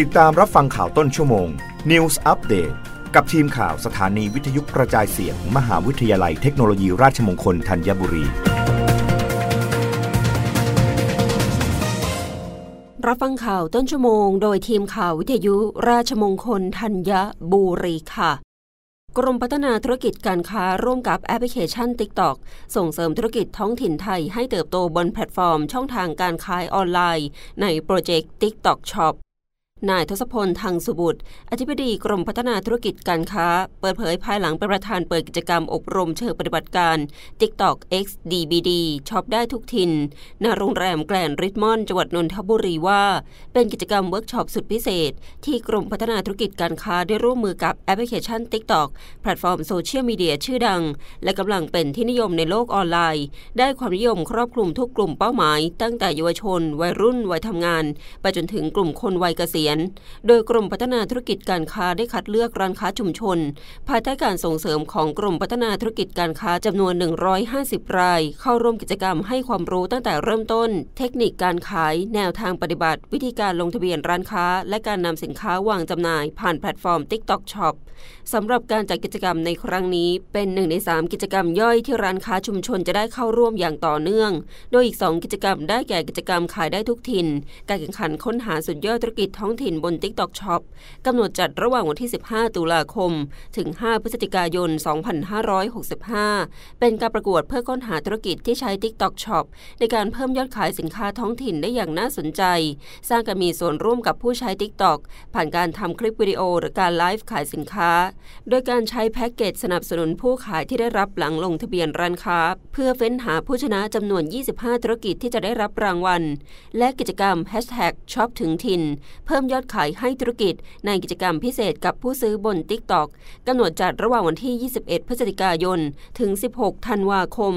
ติดตามรับฟังข่าวต้นชั่วโมง News Update กับทีมข่าวสถานีวิทยุกระจายเสียงมมหาวิทยาลัยเทคโนโลยีราชมงคลธัญบุรี รับฟังข่าวต้นชั่วโมง โดยทีมข่าววิทยุราชมงคลธัญบุรีค่ะ กรมพัฒนาธุรกิจการค้าร่วมกับแอปพลิเคชัน TikTok ส่งเสริมธุรกิจท้องถิ่นไทยให้เติบโตบนแพลตฟอร์มช่องทางการขายออนไลน์ ในโปรเจกต์ TikTok Shop นายทศพลทังสุบุตร อธิบดีกรมพัฒนาธุรกิจการค้า เปิดเผยภายหลังเป็นประธานเปิดกิจกรรมอบรมเชิงปฏิบัติการ TikTok X DBD ช็อปได้ทุกถิ่นณโรงแรมแกรนด์ริชมอนด์จังหวัดนนทบุรีว่า เป็นกิจกรรมเวิร์กช็อปสุดพิเศษ ที่กรมพัฒนาธุรกิจการค้าได้ร่วมมือกับแอปพลิเคชัน TikTok แพลตฟอร์มโซเชียลมีเดียชื่อดัง และกำลังเป็นที่นิยมในโลกออนไลน์ ได้ความนิยมครอบคลุมทุกกลุ่มเป้าหมาย ตั้งแต่เยาวชน วัยรุ่นวัยทำงาน ไปจนถึงกลุ่มคนวัยเกษียณโดยกรมพัฒนาธุรกิจการค้าได้คัดเลือกร้านค้าชุมชน ภายใต้การส่งเสริมของกรมพัฒนาธุรกิจการค้าจำนวน 150 ราย เข้าร่วมกิจกรรมให้ความรู้ตั้งแต่เริ่มต้น เทคนิคการขาย แนวทางปฏิบัติ วิธีการลงทะเบียนร้านค้า และการนำสินค้าวางจำหน่ายผ่านแพลตฟอร์ม TikTok Shop สำหรับการจัดกิจกรรมในครั้งนี้ เป็นหนึ่งใน 3 กิจกรรมย่อยที่ร้านค้าชุมชนจะได้เข้าร่วมอย่างต่อเนื่อง โดยอีก 2 กิจกรรมได้แก่กิจกรรมขายได้ทุกถิ่น การแข่งขันค้นหาสุดยอดธุรกิจท้องถิ่นบน TikTok Shop กำหนดจัดระหว่างวันที่ 15 ตุลาคม ถึง 5 พฤศจิกายน 2565 เป็นการประกวดเพื่อค้นหาธุรกิจที่ใช้ TikTok Shop ในการเพิ่มยอดขายสินค้าท้องถิ่นได้อย่างน่าสนใจ สร้างการมีส่วนร่วมกับผู้ใช้ TikTok ผ่านการทำคลิปวิดีโอ หรือการไลฟ์ขายสินค้า โดยการใช้แพ็กเกจสนับสนุนผู้ขายที่ได้รับหลังลงทะเบียนร้านค้า เพื่อเฟ้นหาผู้ชนะจำนวน 25 ธุรกิจที่จะได้รับรางวัล และกิจกรรม Hashtag ช็อปถึงถิ่น เพิ่มยอดขายให้ธุรกิจ ในกิจกรรมพิเศษกับผู้ซื้อบน TikTok กำหนดจัดระหว่างวันที่ 21 พฤศจิกายน ถึง 16 ธันวาคม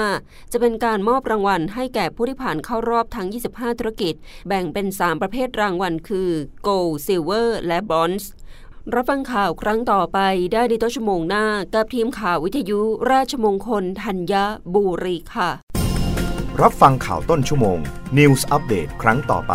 2565 จะเป็นการมอบรางวัลให้แก่ผู้ที่ผ่านเข้ารอบทั้ง 25 ธุรกิจ แบ่งเป็น 3 ประเภทรางวัลคือ Gold Silver และ Bronze รับฟังข่าวครั้งต่อไปได้ในต้นชั่วโมงหน้า กับทีมข่าววิทยุราชมงคลธัญบุรีค่ะ รับฟังข่าวต้นชั่วโมง News Update ครั้งต่อไป